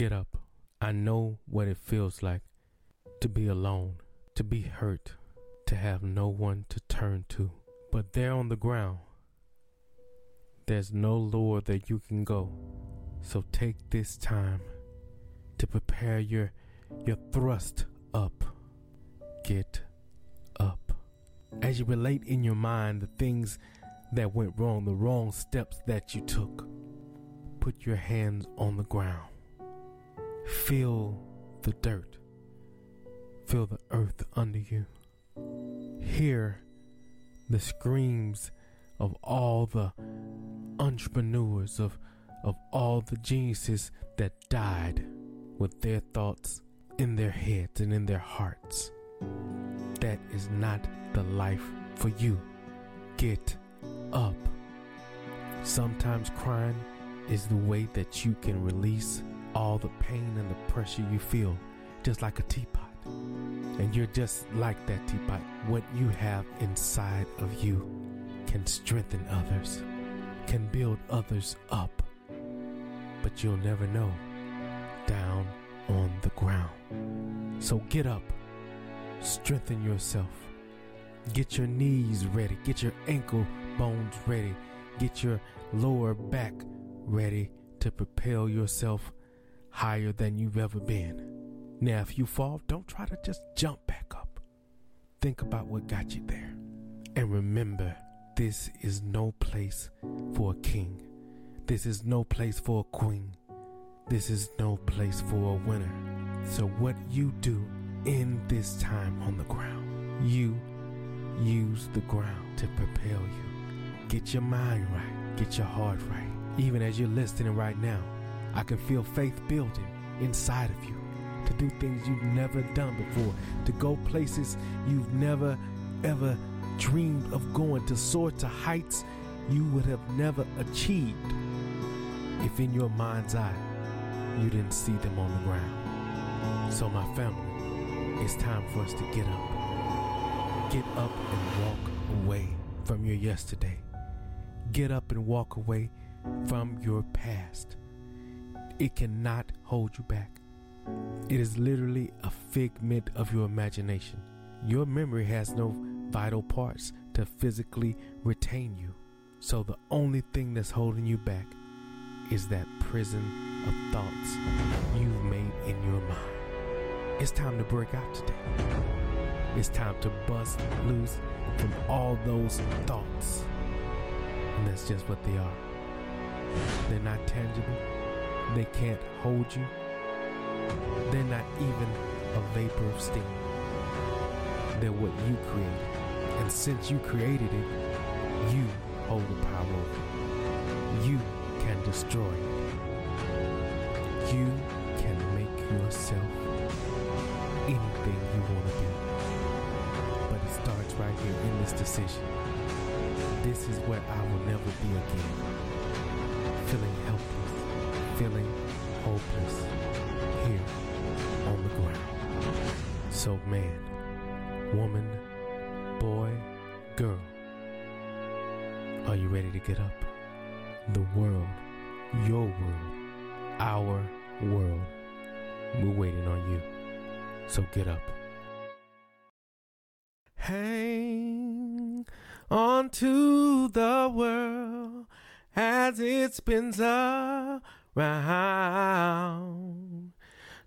Get up. I know what it feels like to be alone, to be hurt, to have no one to turn to. But there on the ground, there's no lower that you can go. So take this time to prepare your your thrust up. Get up. As you relate in your mind the things that went wrong, the wrong steps that you took, put your hands on the ground. Feel the dirt. Feel the earth under you. Hear the screams of all the entrepreneurs, of, of all the geniuses that died with their thoughts in their heads and in their hearts. That is not the life for you. Get up. Sometimes crying is the way that you can release all the pain and the pressure you feel, just like a teapot. And you're just like that teapot. What you have inside of you can strengthen others, can build others up. But you'll never know down on the ground. So get up, strengthen yourself, get your knees ready, get your ankle bones ready, get your lower back ready to propel yourself higher than you've ever been. Now, if you fall, don't try to just jump back up. Think about what got you there. And remember, this is no place for a king. This is no place for a queen. This is no place for a winner. So, what you do in this time on the ground, you use the ground to propel you. Get your mind right, get your heart right. Even as you're listening right now, I can feel faith building inside of you to do things you've never done before, to go places you've never ever dreamed of going, to soar to heights you would have never achieved if in your mind's eye you didn't see them on the ground. So, my family, it's time for us to get up. Get up and walk away from your yesterday. Get up and walk away from your past. It cannot hold you back. It is literally a figment of your imagination. Your memory has no vital parts to physically retain you. So the only thing that's holding you back is that prison of thoughts you've made in your mind. It's time to break out today. It's time to bust loose from all those thoughts. And that's just what they are. They're not tangible they can't hold you. They're not even a vapor of steam. They're what you created. And since you created it, you hold the power over it. You can destroy it. You can make yourself anything you want to be. But it starts right here in this decision. This is where I will never be again. Feeling helpless feeling hopeless here on the ground. So, man, woman, boy, girl, are you ready to get up? The world, your world, our world, we're waiting on you. So get up. Hang on to the world as it spins up round.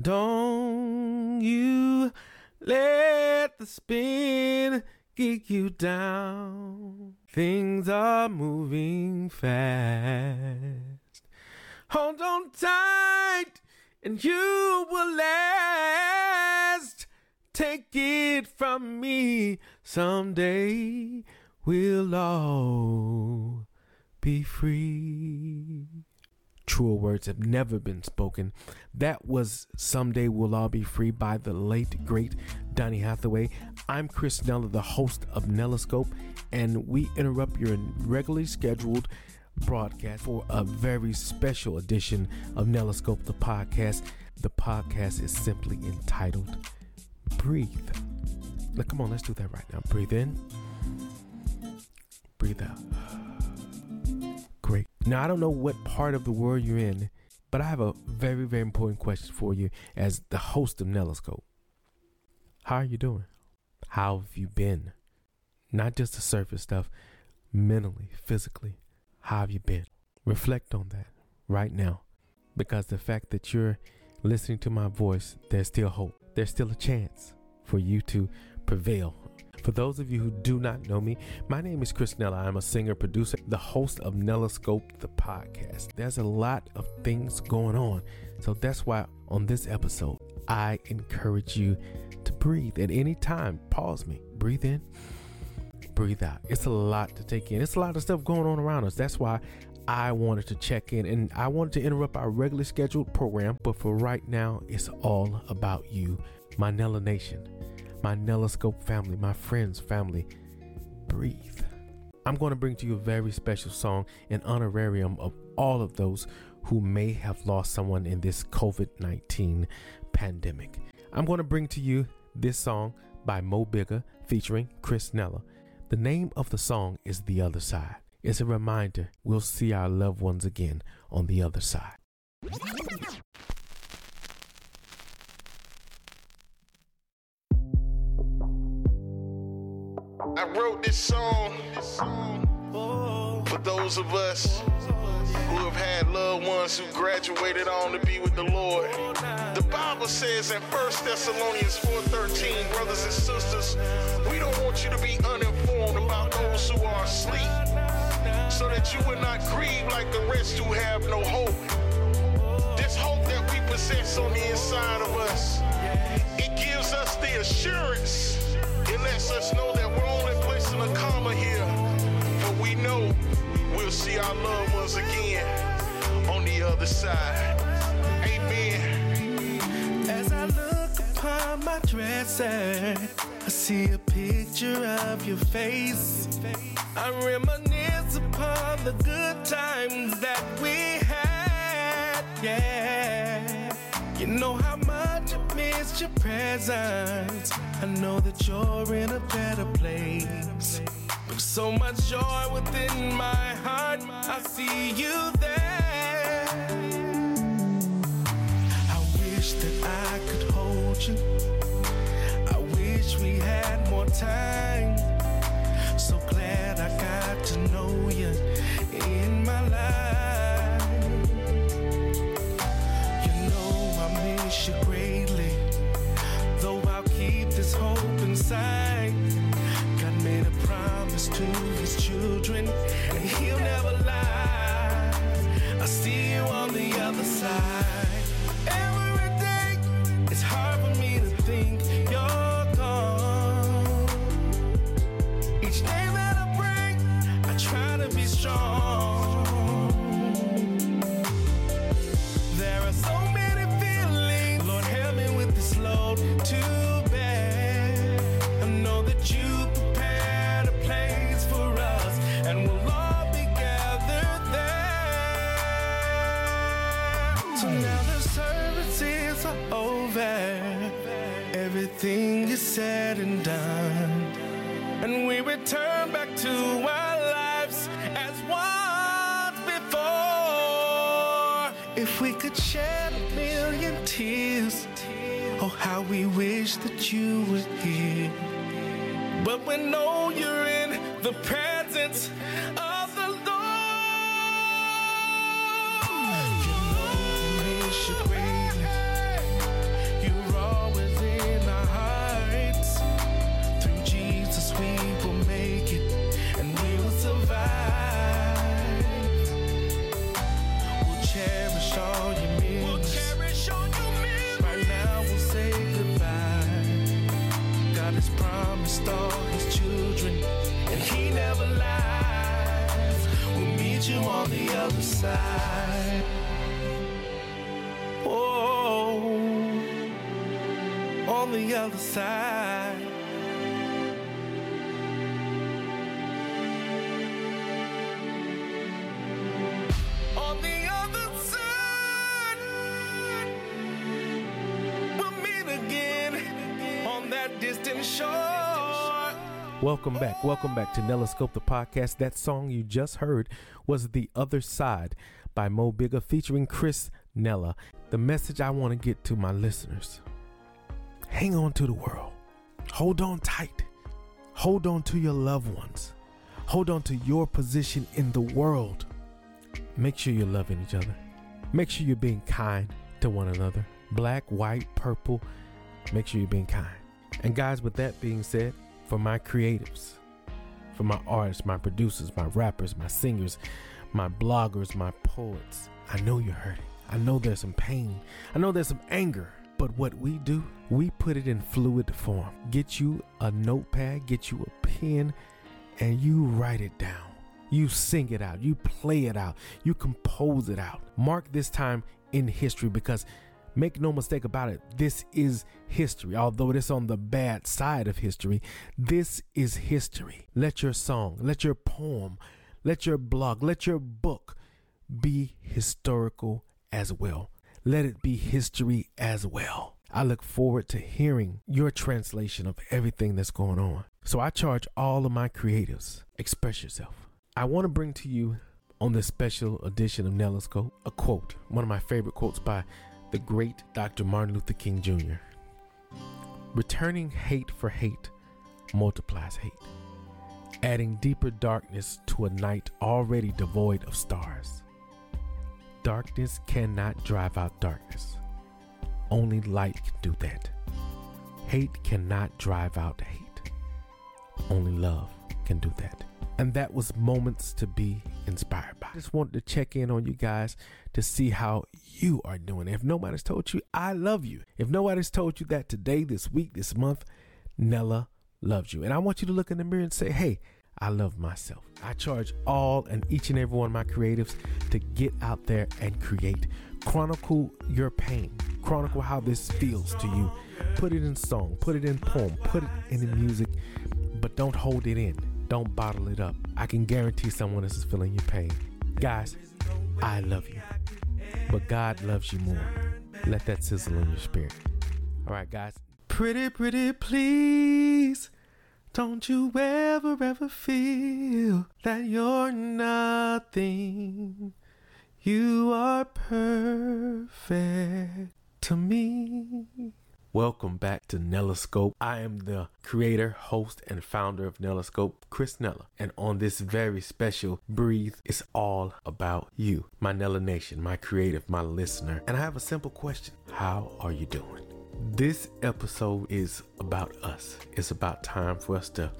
Don't you let the spin get you down. Things are moving fast. Hold on tight and you will last. Take it from me someday. We'll all be free truer words have never been spoken. That was Someday We'll All Be Free by the late, great Donny Hathaway. I'm Chris Nella, the host of Nellascope, and we interrupt your regularly scheduled broadcast for a very special edition of Nellascope, the podcast. The podcast is simply entitled Breathe. Now, come on, let's do that right now. Breathe in, breathe out. Now, I don't know what part of the world you're in. But I have a very, very important question for you as the host of Nellascope. How are you doing? How have you been? Not just the surface stuff, mentally, physically. How have you been? Reflect on that right now. Because the fact that you're listening to my voice, there's still hope. There's still a chance for you to prevail. For those of you who do not know me, my name is Chris Nella. I'm a singer, producer, the host of Nellascope, the podcast. There's a lot of things going on. So that's why on this episode, I encourage you to breathe at any time. Pause me, breathe in, breathe out. It's a lot to take in. It's a lot of stuff going on around us. That's why I wanted to check in and I wanted to interrupt our regularly scheduled program, but for right now, it's all about you, my Nella Nation, my Nellascope family, my friends, family. Breathe. I'm going to bring to you a very special song in honorarium of all of those who may have lost someone in this COVID 19 pandemic. I'm going to bring to you this song by Mo Bigger featuring Chris Nella. The name of the song is The Other Side. It's a reminder we'll see our loved ones again on the other side. This song for those of us who have had loved ones who graduated on to be with the Lord. The Bible says in 1 Thessalonians 4:13, brothers and sisters, we don't want you to be uninformed about those who are asleep, so that you will not grieve like the rest who have no hope. This hope that we possess on the inside of us, it gives us the assurance. Amen. As I look upon my dresser, I see a picture of your face. I reminisce upon the good times that we had. Yeah. You know how much I missed your presence. I know that you're in a better place. With so much joy within my heart, I see you there. I wish we had more time. Everything is said and done. And we return back to our lives as once before. If we could shed a million tears, oh, how we wish that you were here. But we know you're in the presence all his children and he never lies. We'll meet you on the other side. Oh, on the other side. Welcome back. Welcome back to Nellascope the podcast. That song you just heard was The Other Side by Mo Bigger featuring Chris Nella. The message I want to get to my listeners hang on to the world, hold on tight, hold on to your loved ones, hold on to your position in the world. Make sure you're loving each other, make sure you're being kind to one another. Black, white, purple, make sure you're being kind. And guys, with that being said, for my creatives, for my artists, my producers, my rappers, my singers, my bloggers, my poets. I know you're hurting. I know there's some pain. I know there's some anger. But what we do, we put it in fluid form. Get you a notepad, get you a pen, and you write it down. You sing it out, you play it out, you compose it out. Mark this time in history because make no mistake about it, this is history. Although it is on the bad side of history, this is history. Let your song, let your poem, let your blog, let your book be historical as well. Let it be history as well. I look forward to hearing your translation of everything that's going on. So I charge all of my creatives, express yourself. I want to bring to you on this special edition of Nellascope a quote, one of my favorite quotes by the great Dr. Martin Luther King Jr. Returning hate for hate multiplies hate adding deeper darkness to a night already devoid of stars. Darkness cannot drive out darkness. Only light can do that. Hate cannot drive out hate. Only love can do that. And that was moments to be inspired by. I just wanted to check in on you guys to see how you are doing. If nobody's told you, I love you. If nobody's told you that today, this week, this month, Nella loves you. And I want you to look in the mirror and say, hey, I love myself. I charge all and each and every one of my creatives to get out there and create. Chronicle your pain. Chronicle how this feels to you. Put it in song, put it in poem, put it in music, but don't hold it in. Don't bottle it up. I can guarantee someone else is feeling your pain. Guys, I love you, but God loves you more. Let that sizzle in your spirit. All right, guys. Pretty, pretty, please. Don't you ever, ever feel that you're nothing. You are perfect to me. Welcome back to Nellascope. I am the creator, host, and founder of Nellascope, Chris Nella. And on this very special Breathe, it's all about you, my Nella Nation, my creative, my listener. And I have a simple question How are you doing? This episode is about us. It's about time for us to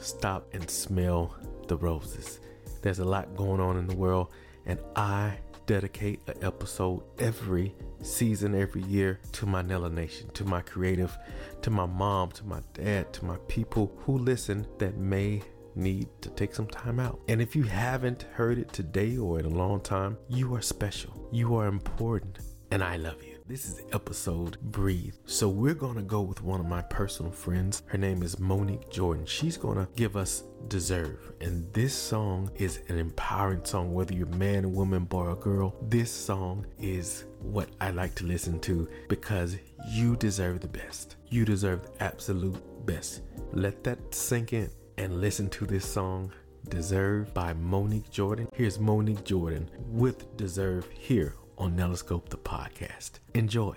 stop and smell the roses. There's a lot going on in the world, and I dedicate an episode every season, every year to my Nella Nation, to my creative, to my mom, to my dad, to my people who listen that may need to take some time out. And if you haven't heard it today or in a long time, you are special. You are important, and I love you. This is episode Breathe. So we're gonna go with one of my personal friends. Her name is Monique Jordan. She's gonna give us Deserve. And this song is an empowering song, whether you're man, woman, boy, or girl. This song is what I like to listen to because you deserve the best. You deserve the absolute best. Let that sink in and listen to this song. Deserve by Monique Jordan. Here's Monique Jordan with Deserve here on Nellascope the podcast. Enjoy.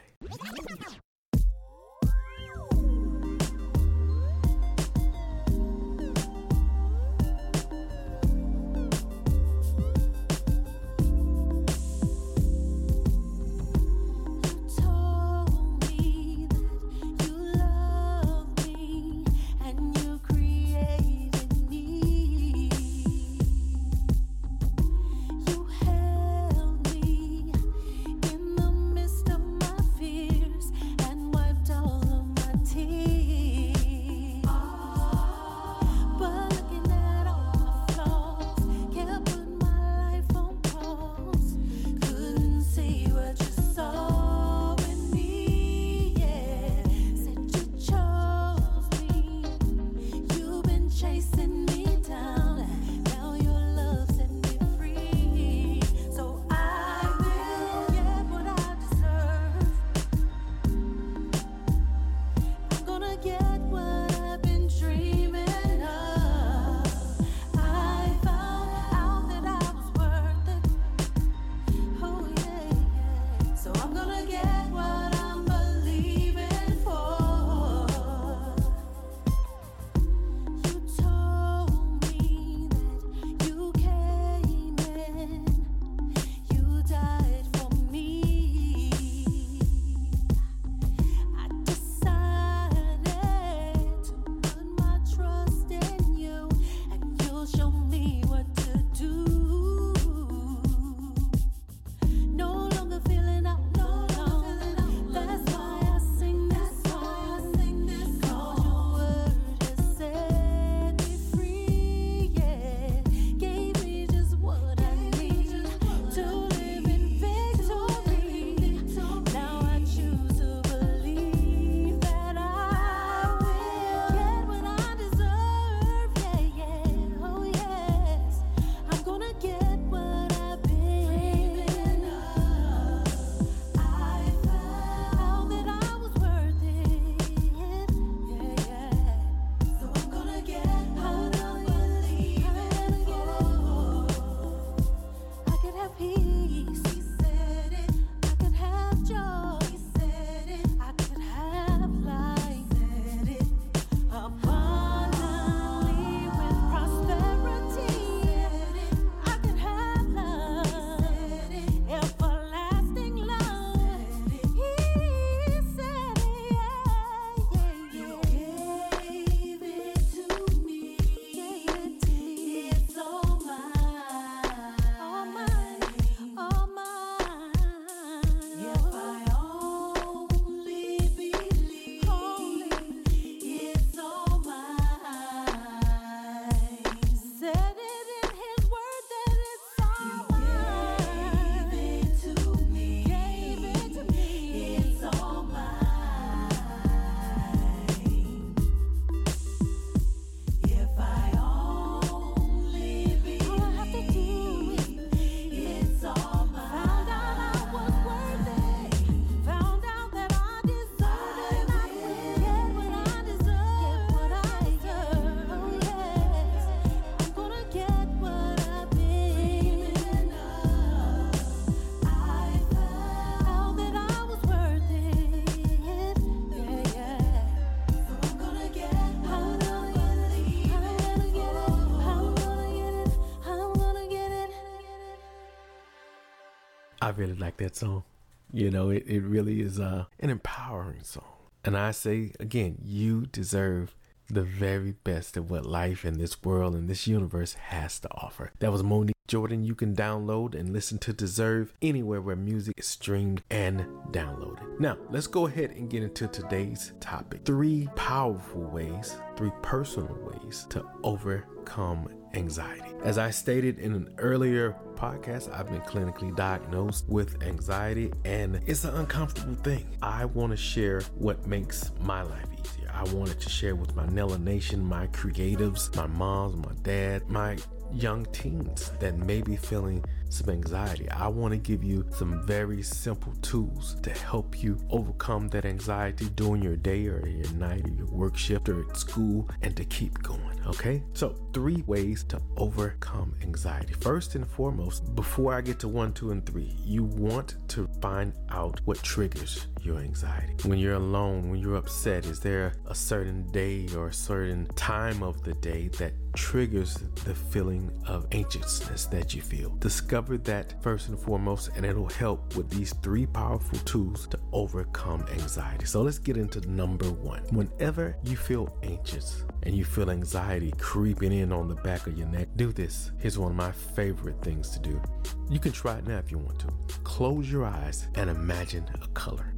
Really like that song. You know, it, it really is uh, an empowering song. And I say again, you deserve the very best of what life and this world and this universe has to offer. That was Monique Jordan. You can download and listen to Deserve anywhere where music is streamed and downloaded. Now, let's go ahead and get into today's topic. Three powerful ways, three personal ways to overcome anxiety. As I stated in an earlier podcast, I've been clinically diagnosed with anxiety, and it's an uncomfortable thing. I want to share what makes my life easier. I wanted to share with my Nella Nation, my creatives, my moms, my dad, my young teens that may be feeling some anxiety. I want to give you some very simple tools to help you overcome that anxiety during your day or your night or your work shift or at school and to keep going. Okay, so three ways to overcome anxiety. First and foremost, before I get to one, two, and three, you want to find out what triggers your anxiety. When you're alone, when you're upset, is there a certain day or a certain time of the day that triggers the feeling of anxiousness that you feel? Discover that first and foremost, and it'll help with these three powerful tools to overcome anxiety. So let's get into number one. Whenever you feel anxious and you feel anxiety creeping in on the back of your neck, do this. Here's one of my favorite things to do. You can try it now if you want to. Close your eyes and imagine a color.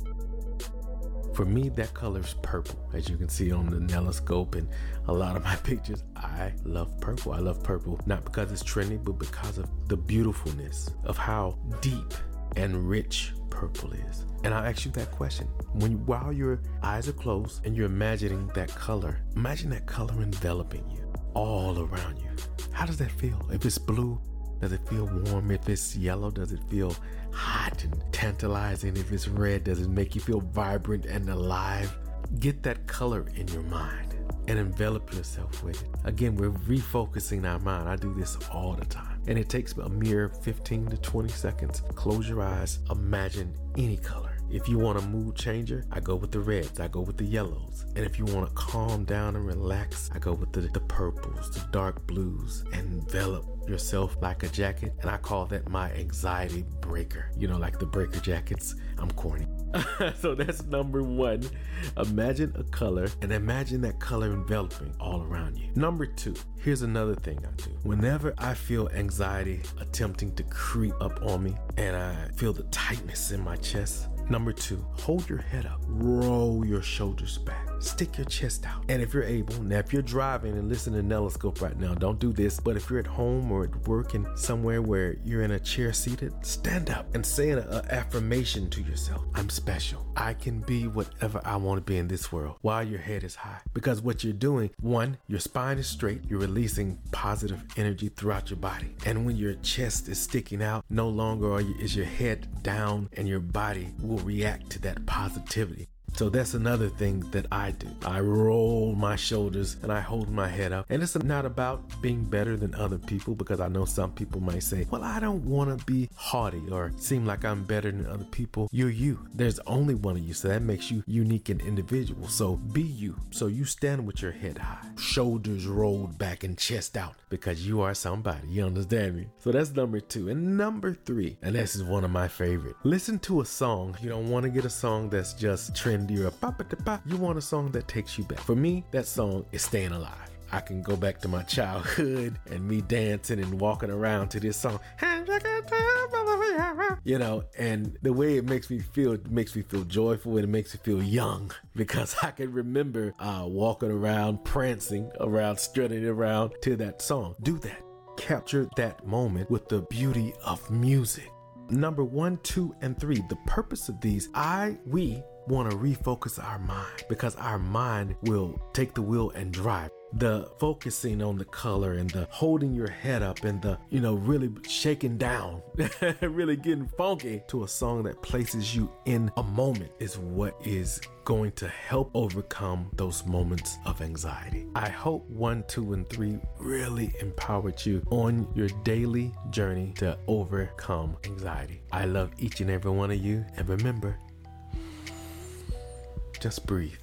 For me, that color is purple. As you can see on the Nellascope and a lot of my pictures, I love purple. I love purple not because it's trendy, but because of the beautifulness of how deep and rich purple is. And I'll ask you that question. When while your eyes are closed and you're imagining that color, imagine that color enveloping you all around you. How does that feel? If it's blue, does it feel warm? If it's yellow, does it feel hot and tantalizing? If it's red, does it make you feel vibrant and alive? Get that color in your mind and envelop yourself with it. Again, we're refocusing our mind. I do this all the time. And it takes a mere 15 to 20 seconds. Close your eyes, imagine any color. If you want a mood changer, I go with the reds, I go with the yellows. And if you want to calm down and relax, I go with the, the purples, the dark blues, envelop yourself like a jacket. And I call that my anxiety breaker. You know, like the breaker jackets. I'm corny. so that's number one. Imagine a color and imagine that color enveloping all around you. Number two, here's another thing I do. Whenever I feel anxiety attempting to creep up on me and I feel the tightness in my chest, Number two, hold your head up, roll your shoulders back, stick your chest out. And if you're able, now if you're driving and listening to Nellascope right now, don't do this. But if you're at home or at work and somewhere where you're in a chair seated, stand up and say an affirmation to yourself I'm special. I can be whatever I want to be in this world while your head is high. Because what you're doing, one, your spine is straight, you're releasing positive energy throughout your body. And when your chest is sticking out, no longer you, is your head down and your body will react to that positivity. So that's another thing that I do. I roll my shoulders and I hold my head up. And it's not about being better than other people because I know some people might say, well, I don't want to be haughty or seem like I'm better than other people. You're you. There's only one of you. So that makes you unique and individual. So be you. So you stand with your head high, shoulders rolled back and chest out because you are somebody. You understand me? So that's number two. And number three, and this is one of my favorite. Listen to a song. You don't want to get a song that's just a you want a song that takes you back. For me, that song is Staying Alive. I can go back to my childhood and me dancing and walking around to this song. You know, and the way it makes me feel, it makes me feel joyful and it makes me feel young because I can remember uh, walking around, prancing around, strutting around to that song. Do that. Capture that moment with the beauty of music. Number one, two, and three. The purpose of these, I, we want to refocus our mind because our mind will take the wheel and drive. The focusing on the color and the holding your head up and the, you know, really shaking down, really getting funky to a song that places you in a moment is what is going to help overcome those moments of anxiety. I hope one, two, and three really empowered you on your daily journey to overcome anxiety. I love each and every one of you. And remember, just breathe.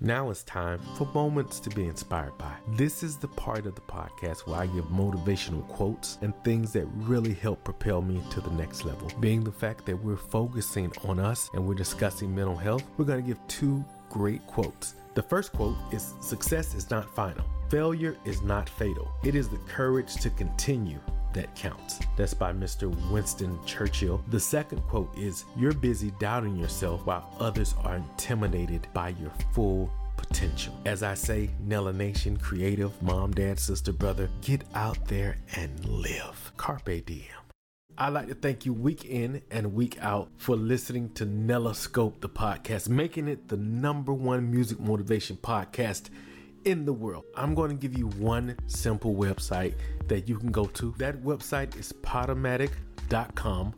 Now it's time for moments to be inspired by. This is the part of the podcast where I give motivational quotes and things that really help propel me to the next level. Being the fact that we're focusing on us and we're discussing mental health, we're going to give two great quotes. The first quote is Success is not final. Failure is not fatal. It is the courage to continue that counts. That's by Mr. Winston Churchill. The second quote is You're busy doubting yourself while others are intimidated by your full potential. As I say, Nella Nation, creative, mom, dad, sister, brother, get out there and live. Carpe diem. I'd like to thank you week in and week out for listening to Nellascope, the podcast, making it the number one music motivation podcast in the world. I'm going to give you one simple website that you can go to. That website is podomatic.com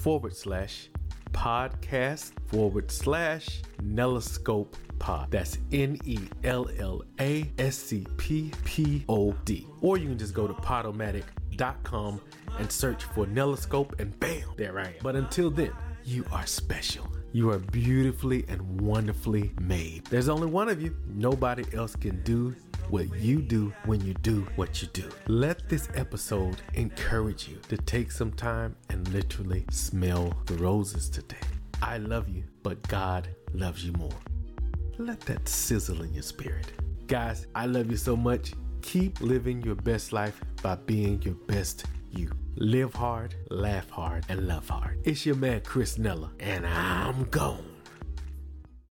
forward slash podcast forward slash Nellascope pod. That's N E L L A S C P P O D. Or you can just go to podomatic.com and search for Nellascope and bam, there I am. But until then, you are special. You are beautifully and wonderfully made. There's only one of you. Nobody else can do what you do when you do what you do. Let this episode encourage you to take some time and literally smell the roses today. I love you, but God loves you more. Let that sizzle in your spirit. Guys, I love you so much. Keep living your best life by being your best you. Live hard, laugh hard, and love hard. It's your man Chris Nella, and I'm gone.